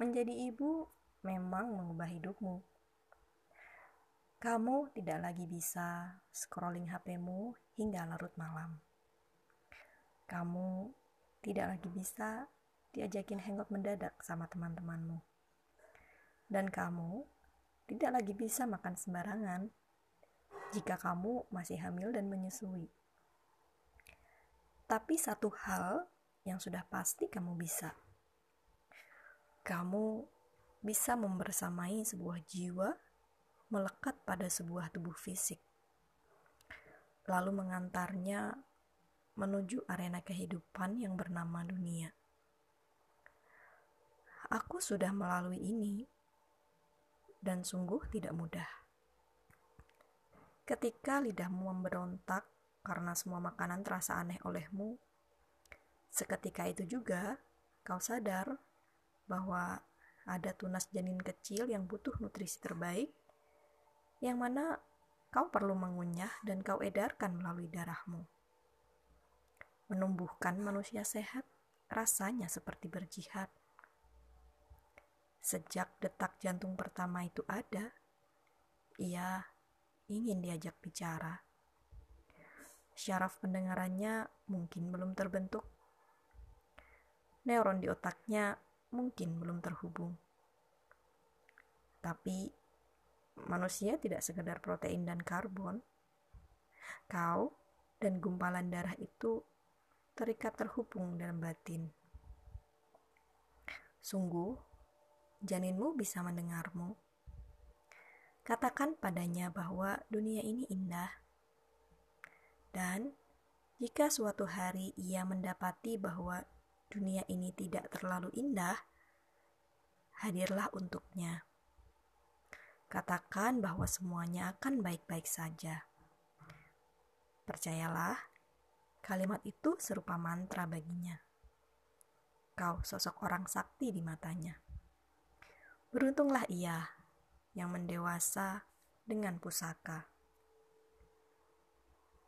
Menjadi ibu memang mengubah hidupmu. Kamu tidak lagi bisa scrolling HP-mu hingga larut malam. Kamu tidak lagi bisa diajakin hangout mendadak sama teman-temanmu. Dan kamu tidak lagi bisa makan sembarangan jika kamu masih hamil dan menyusui. Tapi satu hal yang sudah pasti kamu bisa kamu bisa membersamai sebuah jiwa melekat pada sebuah tubuh fisik, lalu mengantarnya menuju arena kehidupan yang bernama dunia. Aku sudah melalui ini, dan sungguh tidak mudah. Ketika lidahmu memberontak karena semua makanan terasa aneh olehmu, seketika itu juga kau sadar bahwa ada tunas janin kecil yang butuh nutrisi terbaik, yang mana kau perlu mengunyah dan kau edarkan melalui darahmu. Menumbuhkan manusia sehat rasanya seperti berjihad. Sejak detak jantung pertama itu ada, ia ingin diajak bicara. Syaraf pendengarannya mungkin belum terbentuk. Neuron di otaknya mungkin belum terhubung. Tapi manusia tidak sekedar protein dan karbon. Kau dan gumpalan darah itu terikat terhubung dalam batin. Sungguh, janinmu bisa mendengarmu. Katakan padanya bahwa dunia ini indah. Dan jika suatu hari ia mendapati bahwa dunia ini tidak terlalu indah, hadirlah untuknya. Katakan bahwa semuanya akan baik-baik saja. Percayalah, kalimat itu serupa mantra baginya. Kau sosok orang sakti di matanya. Beruntunglah ia yang mendewasa dengan pusaka.